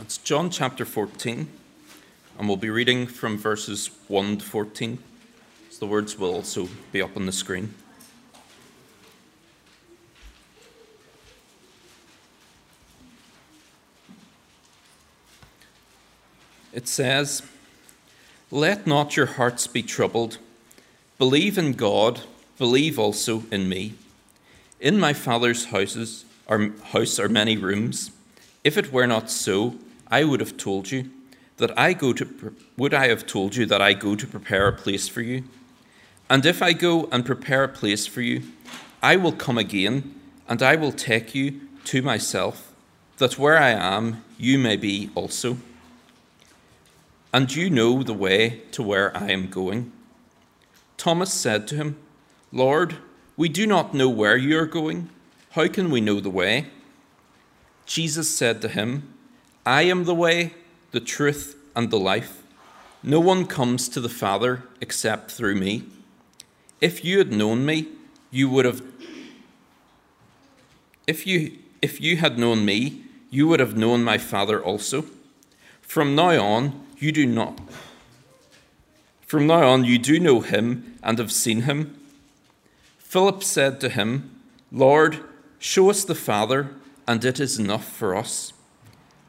It's John chapter 14, and we'll be reading from verses 1 to 14. So the words will also be up on the screen. It says, Let not your hearts be troubled. Believe in God, believe also in me. In my Father's houses are, house are many rooms. If it were not so, I would have told you that I go to would I have told you that I go to prepare a place for you? And if I go and prepare a place for you, I will come again, and I will take you to myself, that where I am, you may be also. And you know the way to where I am going. Thomas said to him, Lord, we do not know where you are going. How can we know the way? Jesus said to him, I am the way, the truth, and the life. No one comes to the Father except through me. If you had known me, you would have if you if you had known me, you would have known my Father also. From now on, you do not from now on you do know him and have seen him. Philip said to him, Lord, show us the Father, and it is enough for us.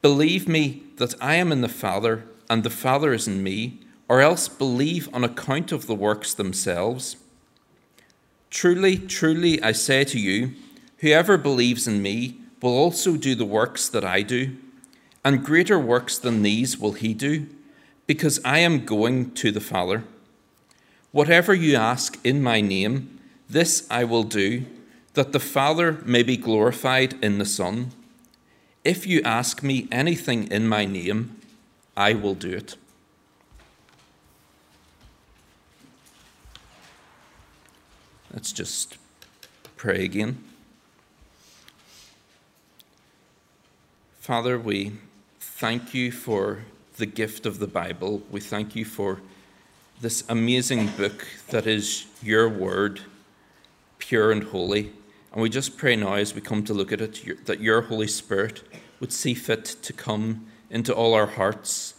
Believe me that I am in the Father, and the Father is in me, or else believe on account of the works themselves. Truly, truly, I say to you, whoever believes in me will also do the works that I do, and greater works than these will he do, because I am going to the Father. Whatever you ask in my name, this I will do, that the Father may be glorified in the Son. If you ask me anything in my name, I will do it. Let's just pray again. Father, we thank you for the gift of the Bible. We thank you for this amazing book that is your word, pure and holy. And we just pray now as we come to look at it that your Holy Spirit would see fit to come into all our hearts,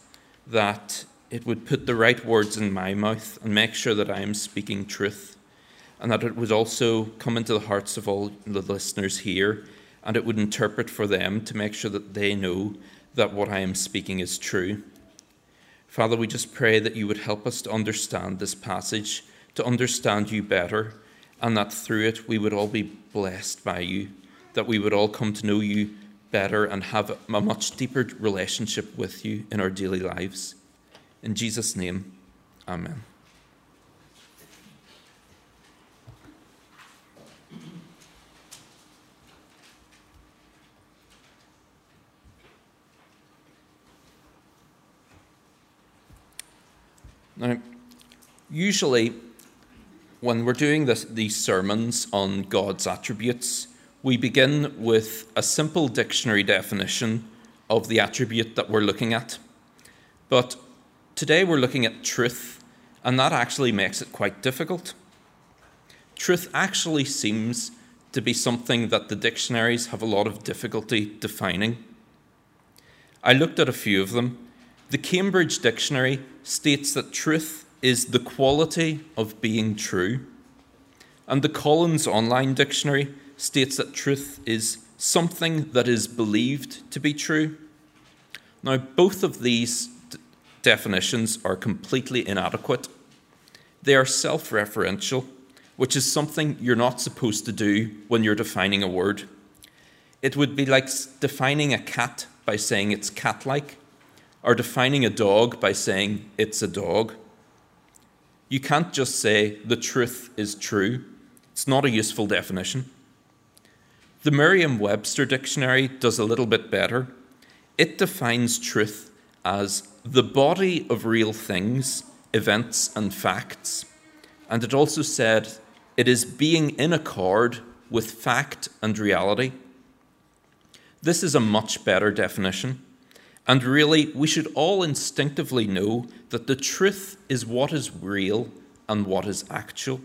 that it would put the right words in my mouth and make sure that I am speaking truth, and that it would also come into the hearts of all the listeners here, and it would interpret for them to make sure that they know that what I am speaking is true. Father, we just pray that you would help us to understand this passage, to understand you better and that through it we would all be blessed by you, that we would all come to know you better and have a much deeper relationship with you in our daily lives. In Jesus' name, Amen. Now, usually when we're doing this, these sermons on God's attributes, we begin with a simple dictionary definition of the attribute that we're looking at. But today we're looking at truth, and that actually makes it quite difficult. Truth actually seems to be something that the dictionaries have a lot of difficulty defining. I looked at a few of them. The Cambridge Dictionary states that truth is the quality of being true. And the Collins Online Dictionary states that truth is something that is believed to be true. Now, both of these d- definitions are completely inadequate. They are self referential, which is something you're not supposed to do when you're defining a word. It would be like defining a cat by saying it's cat like, or defining a dog by saying it's a dog. You can't just say the truth is true. It's not a useful definition. The Merriam Webster dictionary does a little bit better. It defines truth as the body of real things, events, and facts. And it also said it is being in accord with fact and reality. This is a much better definition. And really, we should all instinctively know that the truth is what is real and what is actual.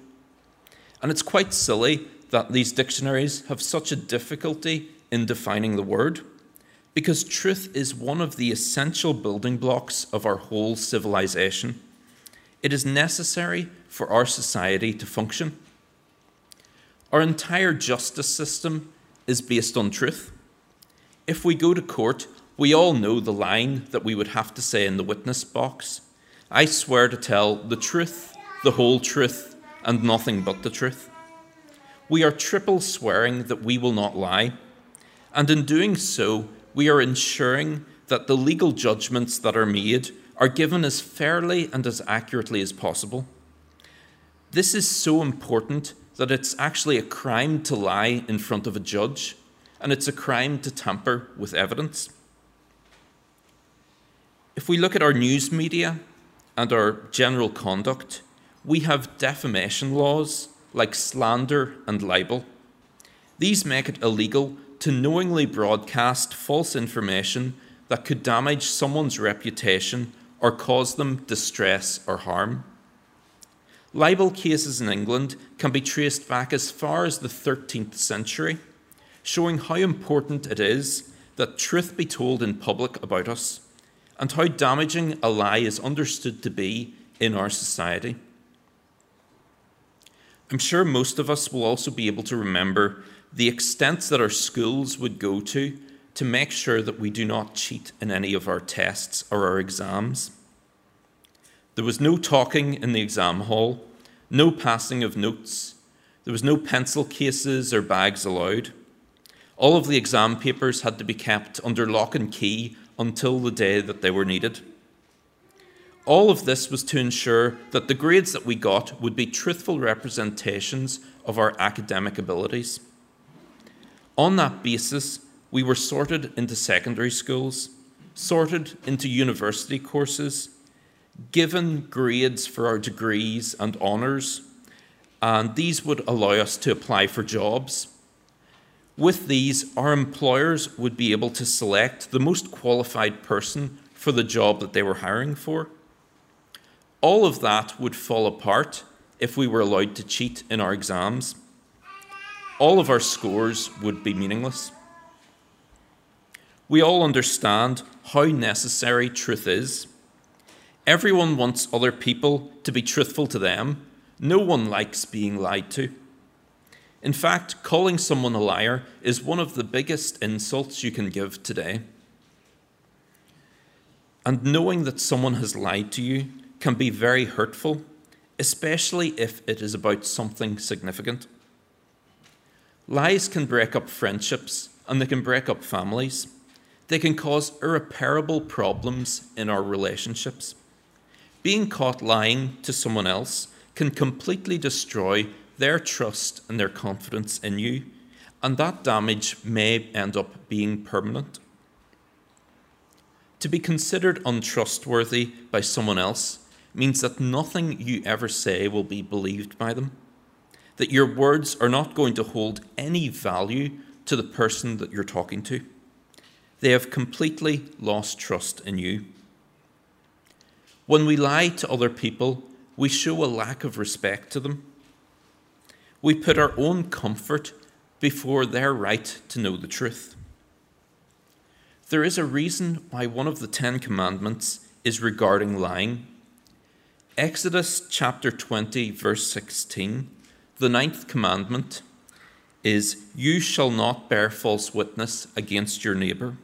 And it's quite silly that these dictionaries have such a difficulty in defining the word, because truth is one of the essential building blocks of our whole civilization. It is necessary for our society to function. Our entire justice system is based on truth. If we go to court, we all know the line that we would have to say in the witness box I swear to tell the truth, the whole truth, and nothing but the truth. We are triple swearing that we will not lie, and in doing so, we are ensuring that the legal judgments that are made are given as fairly and as accurately as possible. This is so important that it's actually a crime to lie in front of a judge, and it's a crime to tamper with evidence. If we look at our news media and our general conduct, we have defamation laws like slander and libel. These make it illegal to knowingly broadcast false information that could damage someone's reputation or cause them distress or harm. Libel cases in England can be traced back as far as the 13th century, showing how important it is that truth be told in public about us and how damaging a lie is understood to be in our society. I'm sure most of us will also be able to remember the extent that our schools would go to to make sure that we do not cheat in any of our tests or our exams. There was no talking in the exam hall, no passing of notes, there was no pencil cases or bags allowed. All of the exam papers had to be kept under lock and key until the day that they were needed. All of this was to ensure that the grades that we got would be truthful representations of our academic abilities. On that basis, we were sorted into secondary schools, sorted into university courses, given grades for our degrees and honours, and these would allow us to apply for jobs with these, our employers would be able to select the most qualified person for the job that they were hiring for. All of that would fall apart if we were allowed to cheat in our exams. All of our scores would be meaningless. We all understand how necessary truth is. Everyone wants other people to be truthful to them. No one likes being lied to. In fact, calling someone a liar is one of the biggest insults you can give today. And knowing that someone has lied to you can be very hurtful, especially if it is about something significant. Lies can break up friendships and they can break up families. They can cause irreparable problems in our relationships. Being caught lying to someone else can completely destroy their trust and their confidence in you, and that damage may end up being permanent. To be considered untrustworthy by someone else means that nothing you ever say will be believed by them, that your words are not going to hold any value to the person that you're talking to. They have completely lost trust in you. When we lie to other people, we show a lack of respect to them we put our own comfort before their right to know the truth. There is a reason why one of the Ten Commandments is regarding lying. Exodus chapter 20, verse 16, the ninth commandment is, You shall not bear false witness against your neighbour.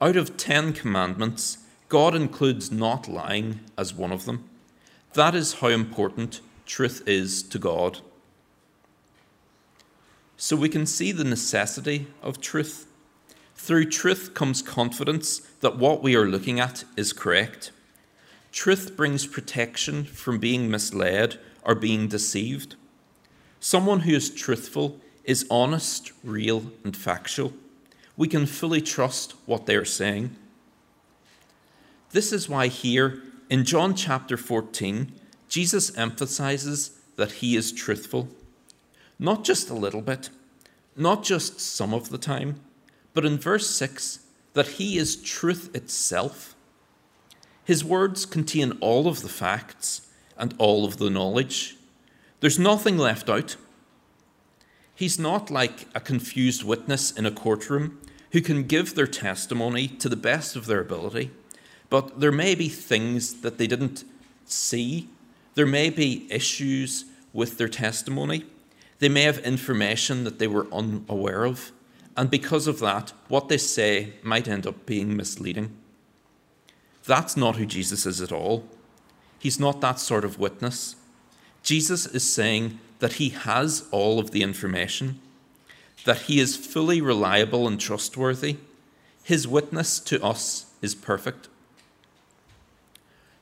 Out of ten commandments, God includes not lying as one of them. That is how important truth is to God. So we can see the necessity of truth. Through truth comes confidence that what we are looking at is correct. Truth brings protection from being misled or being deceived. Someone who is truthful is honest, real, and factual. we can fully trust what they are saying. This is why, here in John chapter 14, Jesus emphasizes that he is truthful. Not just a little bit, not just some of the time, but in verse 6, that he is truth itself. His words contain all of the facts and all of the knowledge. There's nothing left out. He's not like a confused witness in a courtroom who can give their testimony to the best of their ability, but there may be things that they didn't see. There may be issues with their testimony. They may have information that they were unaware of, and because of that, what they say might end up being misleading. That's not who Jesus is at all. He's not that sort of witness. Jesus is saying that he has all of the information, that he is fully reliable and trustworthy. His witness to us is perfect.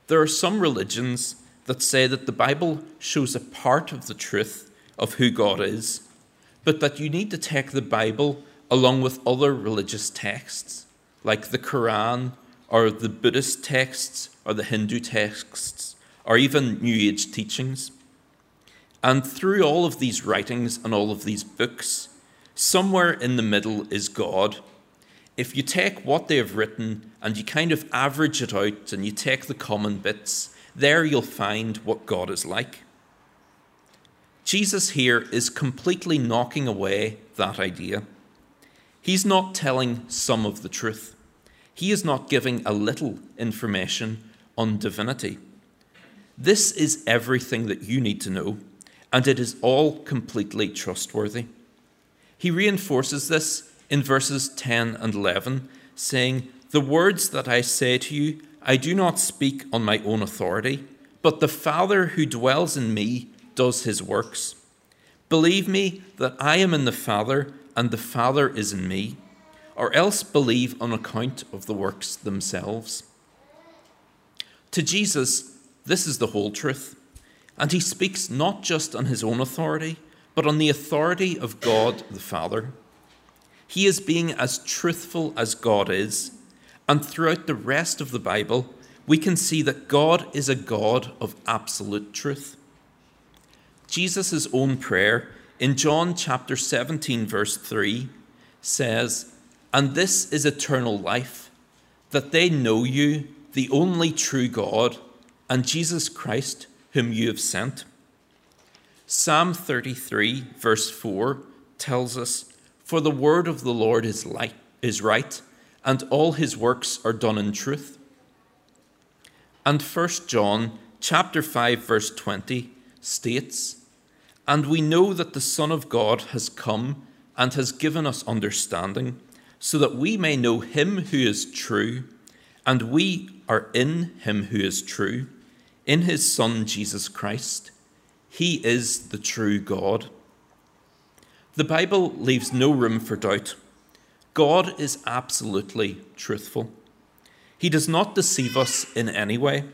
There are some religions that say that the Bible shows a part of the truth of who God is, but that you need to take the Bible along with other religious texts, like the Quran or the Buddhist texts or the Hindu texts or even New Age teachings. And through all of these writings and all of these books, somewhere in the middle is God. If you take what they have written and you kind of average it out and you take the common bits, there you'll find what God is like. Jesus here is completely knocking away that idea. He's not telling some of the truth. He is not giving a little information on divinity. This is everything that you need to know, and it is all completely trustworthy. He reinforces this in verses 10 and 11, saying, The words that I say to you, I do not speak on my own authority, but the Father who dwells in me does his works. Believe me that I am in the Father and the Father is in me, or else believe on account of the works themselves. To Jesus, this is the whole truth, and he speaks not just on his own authority, but on the authority of God the Father. He is being as truthful as God is, and throughout the rest of the Bible, we can see that God is a God of absolute truth. Jesus' own prayer in John chapter 17, verse 3, says, And this is eternal life, that they know you, the only true God, and Jesus Christ, whom you have sent. Psalm 33, verse 4, tells us, For the word of the Lord is, light, is right, and all his works are done in truth. And 1 John chapter 5, verse 20 states, and we know that the Son of God has come and has given us understanding, so that we may know him who is true, and we are in him who is true, in his Son Jesus Christ. He is the true God. The Bible leaves no room for doubt. God is absolutely truthful. He does not deceive us in any way.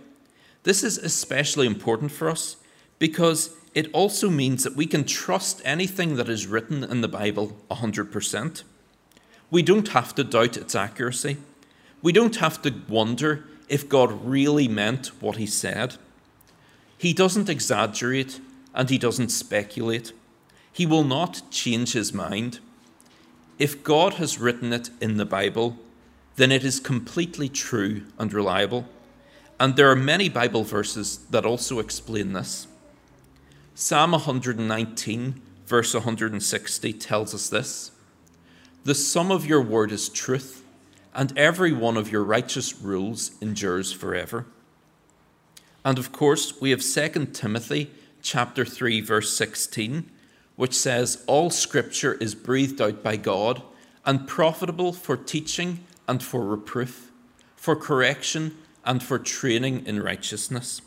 This is especially important for us because it also means that we can trust anything that is written in the Bible 100%. We don't have to doubt its accuracy. We don't have to wonder if God really meant what he said. He doesn't exaggerate and he doesn't speculate. He will not change his mind. If God has written it in the Bible, then it is completely true and reliable. And there are many Bible verses that also explain this. Psalm 119, verse 160, tells us this The sum of your word is truth, and every one of your righteous rules endures forever. And of course, we have 2 Timothy chapter 3 verse 16, which says all scripture is breathed out by God and profitable for teaching and for reproof, for correction and for training in righteousness.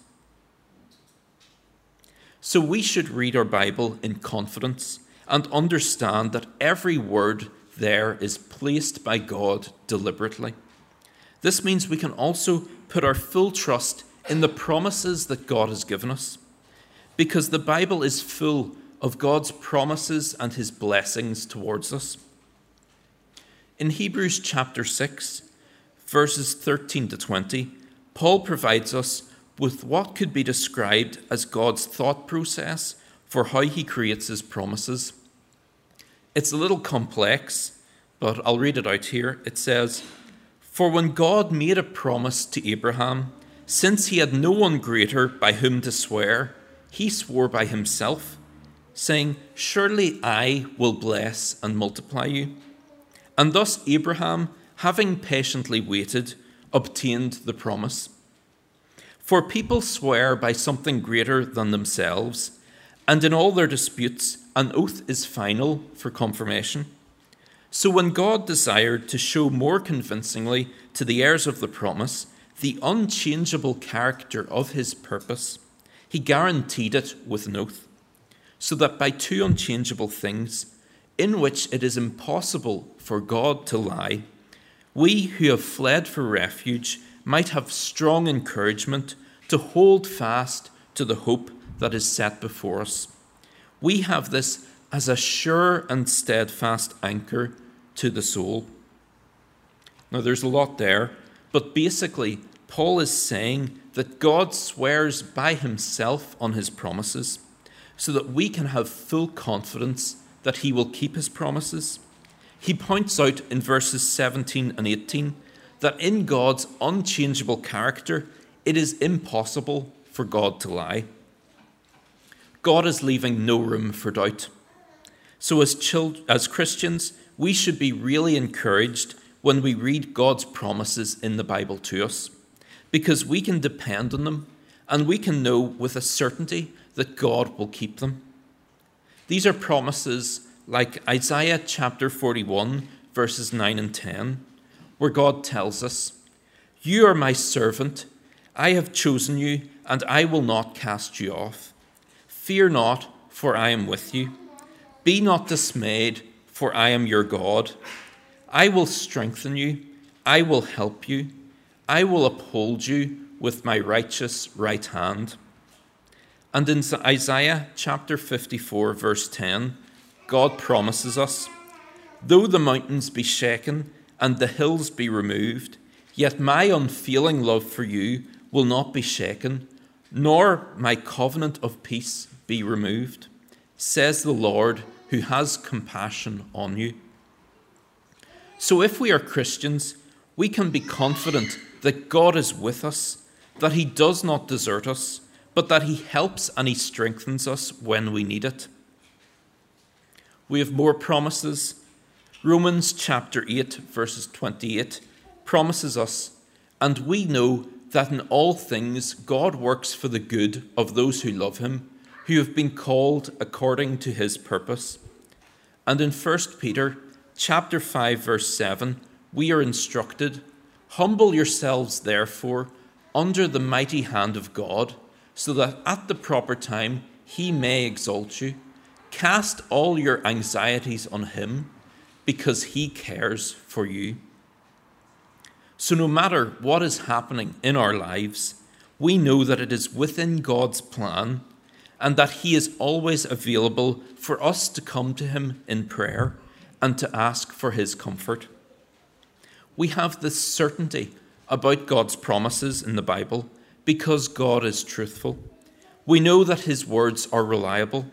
So we should read our Bible in confidence and understand that every word there is placed by God deliberately. This means we can also put our full trust in the promises that God has given us, because the Bible is full of God's promises and his blessings towards us. In Hebrews chapter 6, verses 13 to 20, Paul provides us with what could be described as God's thought process for how he creates his promises. It's a little complex, but I'll read it out here. It says, For when God made a promise to Abraham, since he had no one greater by whom to swear, he swore by himself, saying, Surely I will bless and multiply you. And thus Abraham, having patiently waited, obtained the promise. For people swear by something greater than themselves, and in all their disputes, an oath is final for confirmation. So when God desired to show more convincingly to the heirs of the promise the unchangeable character of his purpose, he guaranteed it with an oath, so that by two unchangeable things, in which it is impossible for God to lie, we who have fled for refuge might have strong encouragement to hold fast to the hope that is set before us. We have this as a sure and steadfast anchor to the soul. Now, there's a lot there, but basically, Paul is saying that God swears by himself on his promises so that we can have full confidence that he will keep his promises. He points out in verses 17 and 18 that in God's unchangeable character, it is impossible for God to lie. God is leaving no room for doubt. So, as, children, as Christians, we should be really encouraged when we read God's promises in the Bible to us, because we can depend on them and we can know with a certainty that God will keep them. These are promises like Isaiah chapter 41, verses 9 and 10, where God tells us, You are my servant, I have chosen you, and I will not cast you off. Fear not, for I am with you. Be not dismayed, for I am your God. I will strengthen you, I will help you, I will uphold you with my righteous right hand. And in Isaiah chapter 54, verse 10, God promises us Though the mountains be shaken and the hills be removed, yet my unfailing love for you will not be shaken, nor my covenant of peace be removed, says the Lord who has compassion on you. So, if we are Christians, we can be confident that God is with us, that He does not desert us, but that He helps and He strengthens us when we need it. We have more promises. Romans chapter 8, verses 28 promises us, and we know that in all things God works for the good of those who love Him who have been called according to his purpose. And in 1 Peter chapter 5 verse 7, we are instructed, humble yourselves therefore under the mighty hand of God, so that at the proper time he may exalt you. Cast all your anxieties on him, because he cares for you. So, no matter what is happening in our lives, we know that it is within God's plan and that He is always available for us to come to Him in prayer and to ask for His comfort. We have this certainty about God's promises in the Bible because God is truthful. We know that His words are reliable.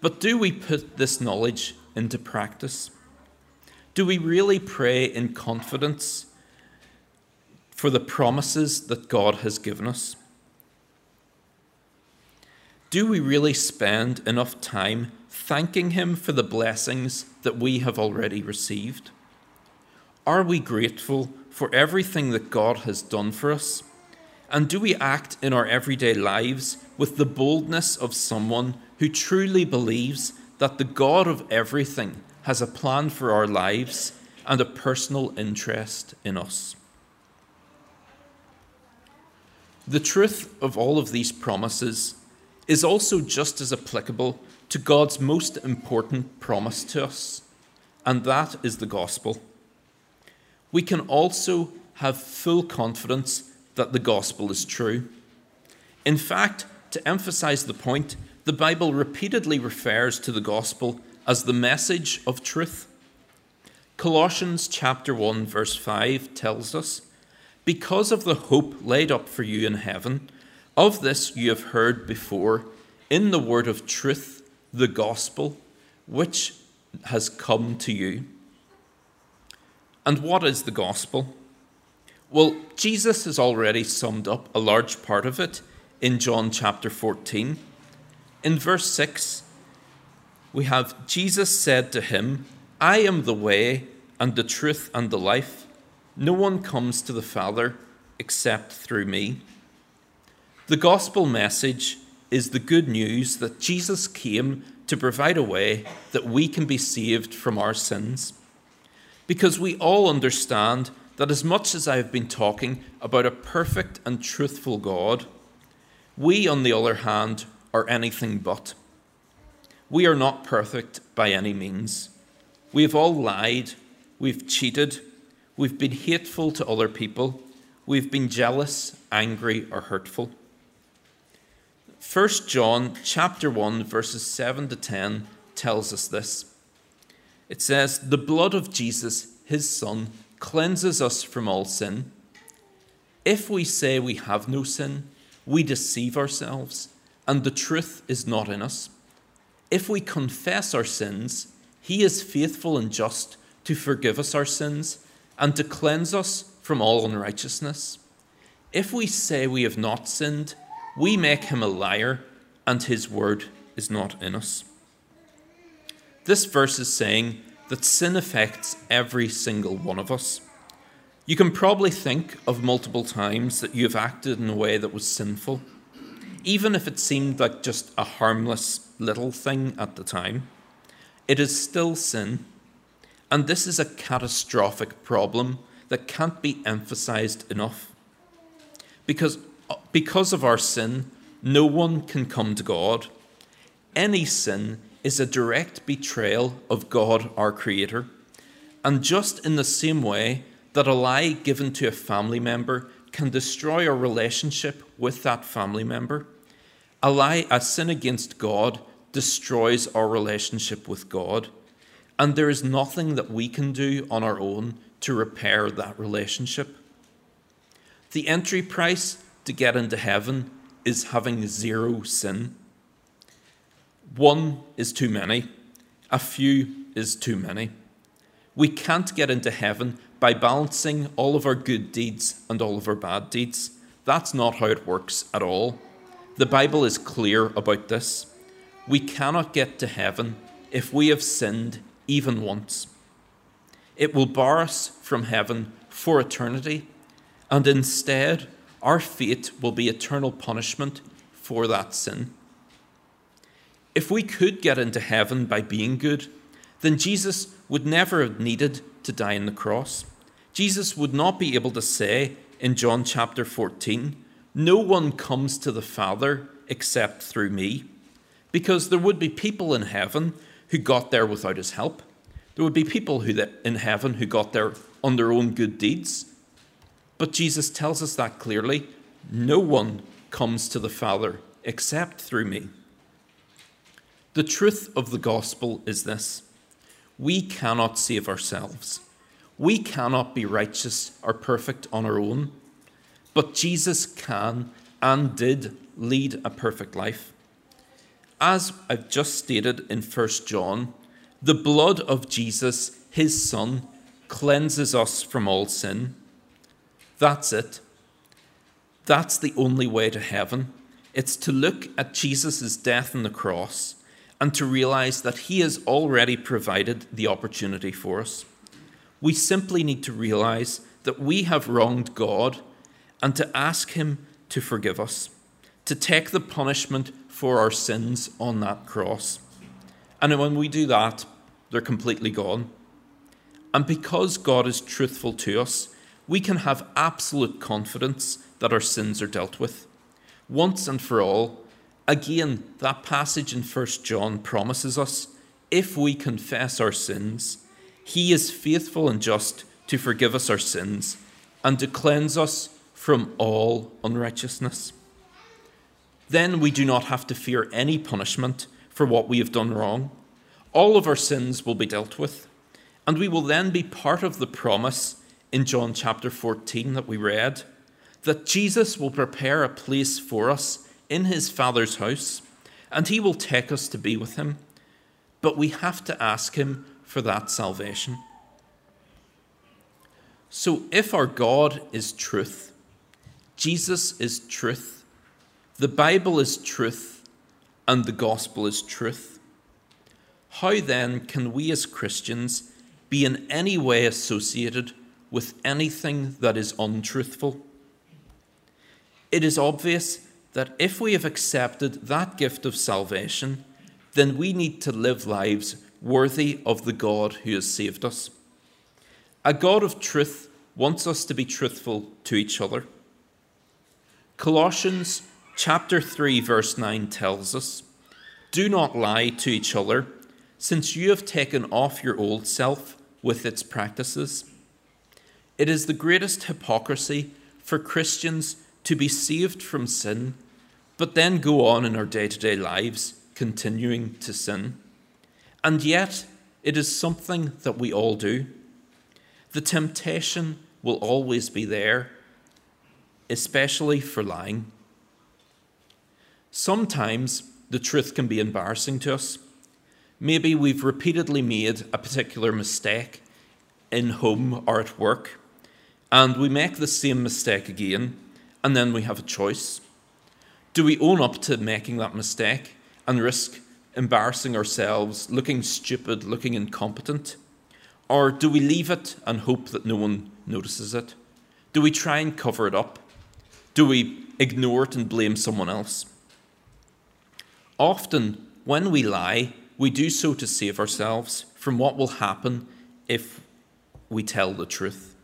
But do we put this knowledge into practice? Do we really pray in confidence for the promises that God has given us? do we really spend enough time thanking Him for the blessings that we have already received? Are we grateful for everything that God has done for us? And do we act in our everyday lives with the boldness of someone who truly believes that the God of everything has a plan for our lives and a personal interest in us? The truth of all of these promises is also just as applicable to God's most important promise to us, and that is the gospel. We can also have full confidence that the gospel is true. In fact, to emphasize the point, the Bible repeatedly refers to the gospel as the message of truth. Colossians chapter 1 verse 5 tells us, "Because of the hope laid up for you in heaven, of this you have heard before in the word of truth, the gospel, which has come to you." And what is the gospel? Well, Jesus has already summed up a large part of it in John chapter 14. In verse 6, we have Jesus said to him, I am the way and the truth and the life. No one comes to the Father except through me. The gospel message is the good news that Jesus came to provide a way that we can be saved from our sins. Because we all understand that as much as I have been talking about a perfect and truthful God, we, on the other hand, are anything but. We are not perfect by any means. We have all lied, we've cheated, we've been hateful to other people, we've been jealous, angry, or hurtful. 1 John chapter 1 verses 7 to 10 tells us this. It says, "The blood of Jesus, his son, cleanses us from all sin. If we say we have no sin, we deceive ourselves, and the truth is not in us." If we confess our sins, he is faithful and just to forgive us our sins and to cleanse us from all unrighteousness. If we say we have not sinned, we make him a liar, and his word is not in us. This verse is saying that sin affects every single one of us. You can probably think of multiple times that you have acted in a way that was sinful even if it seemed like just a harmless little thing at the time, it is still sin. And this is a catastrophic problem that can't be emphasized enough. Because, uh, because of our sin, no one can come to God. Any sin is a direct betrayal of God, our Creator. And just in the same way that a lie given to a family member can destroy our relationship with that family member. A lie, a sin against God, destroys our relationship with God, and there is nothing that we can do on our own to repair that relationship. The entry price to get into heaven is having zero sin. One is too many, a few is too many. We can't get into heaven by balancing all of our good deeds and all of our bad deeds. That's not how it works at all. The Bible is clear about this. We cannot get to heaven if we have sinned even once. It will bar us from heaven for eternity, and instead, our fate will be eternal punishment for that sin. If we could get into heaven by being good, then Jesus would never have needed to die on the cross. Jesus would not be able to say in John chapter 14, No one comes to the Father except through me, because there would be people in heaven who got there without his help. There would be people who in heaven who got there on their own good deeds. But Jesus tells us that clearly no one comes to the Father except through me. The truth of the gospel is this we cannot save ourselves. We cannot be righteous or perfect on our own, but Jesus can and did lead a perfect life. As I've just stated in 1 John, the blood of Jesus, his Son, cleanses us from all sin. That's it. That's the only way to heaven. It's to look at Jesus' death on the cross and to realize that he has already provided the opportunity for us. We simply need to realize that we have wronged God and to ask Him to forgive us, to take the punishment for our sins on that cross. And when we do that, they're completely gone. And because God is truthful to us, we can have absolute confidence that our sins are dealt with. Once and for all, again, that passage in 1 John promises us if we confess our sins, he is faithful and just to forgive us our sins and to cleanse us from all unrighteousness. Then we do not have to fear any punishment for what we have done wrong. All of our sins will be dealt with, And we will then be part of the promise in John chapter 14 that we read that Jesus will prepare a place for us in his Father's house, and he will take us to be with him. But we have to ask him for that salvation. So, if our God is truth, Jesus is truth, the Bible is truth, and the gospel is truth, how then can we as Christians be in any way associated with anything that is untruthful? It is obvious that if we have accepted that gift of salvation, then we need to live lives worthy of the God who has saved us. A God of truth wants us to be truthful to each other. Colossians chapter 3 verse 9 tells us, "Do not lie to each other, since you have taken off your old self with its practices." It is the greatest hypocrisy for Christians to be saved from sin, but then go on in our day-to-day lives continuing to sin. And yet, it is something that we all do. The temptation will always be there, especially for lying. Sometimes the truth can be embarrassing to us. Maybe we've repeatedly made a particular mistake in home or at work, and we make the same mistake again, and then we have a choice. Do we own up to making that mistake and risk embarrassing ourselves, looking stupid, looking incompetent? Or do we leave it and hope that no one notices it? Do we try and cover it up? Do we ignore it and blame someone else? Often, when we lie, we do so to save ourselves from what will happen if we tell the truth.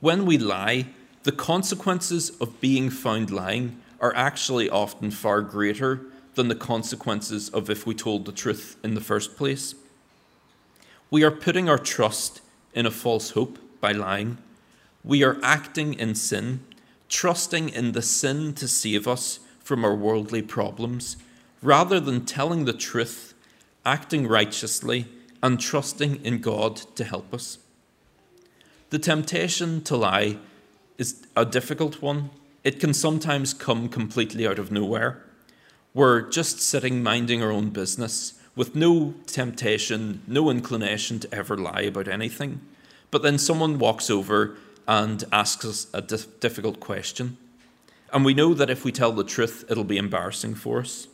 When we lie, the consequences of being found lying are actually often far greater than the consequences of if we told the truth in the first place. We are putting our trust in a false hope by lying. We are acting in sin, trusting in the sin to save us from our worldly problems, rather than telling the truth, acting righteously, and trusting in God to help us. The temptation to lie is a difficult one. It can sometimes come completely out of nowhere. We're just sitting minding our own business with no temptation, no inclination to ever lie about anything. But then someone walks over and asks us a difficult question. And we know that if we tell the truth, it'll be embarrassing for us.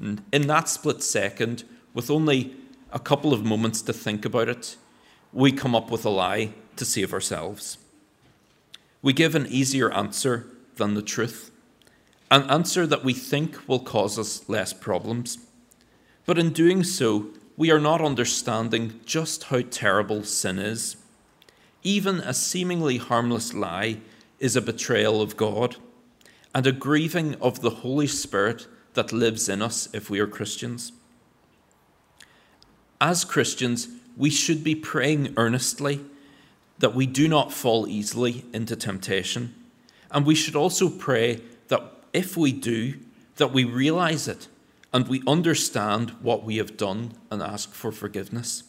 In that split second, with only a couple of moments to think about it, we come up with a lie to save ourselves. We give an easier answer than the truth, an answer that we think will cause us less problems. But in doing so, we are not understanding just how terrible sin is. Even a seemingly harmless lie is a betrayal of God and a grieving of the Holy Spirit that lives in us if we are Christians. As Christians, we should be praying earnestly that we do not fall easily into temptation. And we should also pray that if we do, that we realize it and we understand what we have done and ask for forgiveness.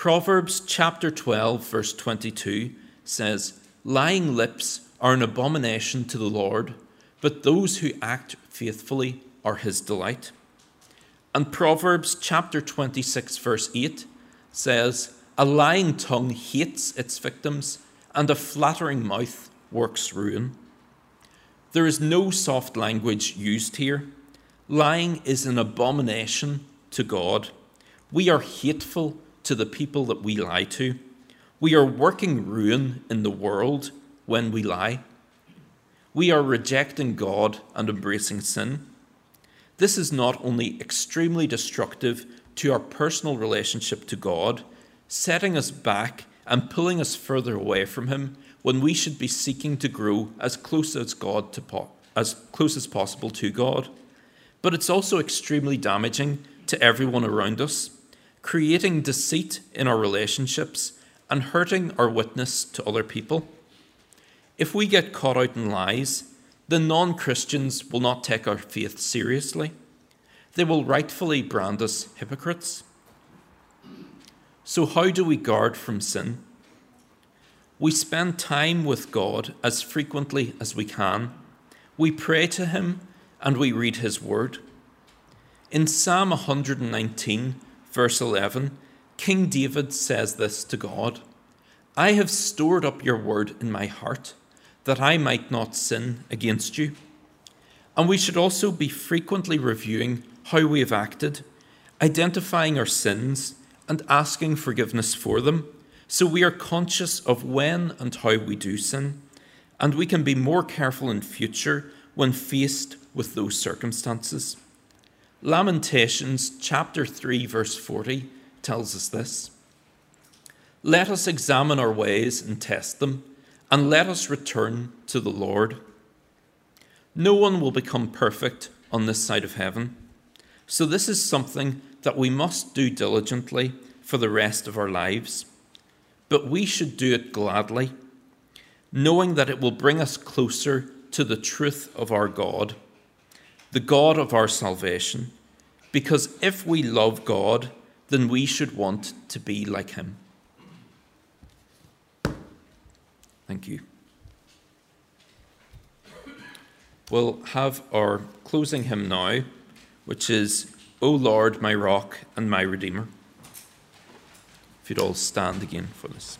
Proverbs chapter 12, verse 22 says, Lying lips are an abomination to the Lord, but those who act faithfully are his delight. And Proverbs chapter 26, verse 8 says, A lying tongue hates its victims, and a flattering mouth works ruin. There is no soft language used here. Lying is an abomination to God. We are hateful to the people that we lie to. We are working ruin in the world when we lie. We are rejecting God and embracing sin. This is not only extremely destructive to our personal relationship to God, setting us back and pulling us further away from Him when we should be seeking to grow as close as God to po- as close as possible to God but it's also extremely damaging to everyone around us, creating deceit in our relationships and hurting our witness to other people. If we get caught out in lies, then non Christians will not take our faith seriously. They will rightfully brand us hypocrites. So, how do we guard from sin? We spend time with God as frequently as we can. We pray to Him and we read His Word. In Psalm 119, verse 11, King David says this to God I have stored up your word in my heart, that I might not sin against you. And we should also be frequently reviewing how we have acted, identifying our sins, and asking forgiveness for them, so we are conscious of when and how we do sin, and we can be more careful in future when faced with those circumstances. Lamentations chapter 3 verse 40 tells us this. Let us examine our ways and test them, and let us return to the Lord. No one will become perfect on this side of heaven. So, this is something that we must do diligently for the rest of our lives. But we should do it gladly, knowing that it will bring us closer to the truth of our God the God of our salvation, because if we love God, then we should want to be like Him. Thank you. We'll have our closing hymn now, which is, O Lord, my rock and my redeemer. If you'd all stand again for this.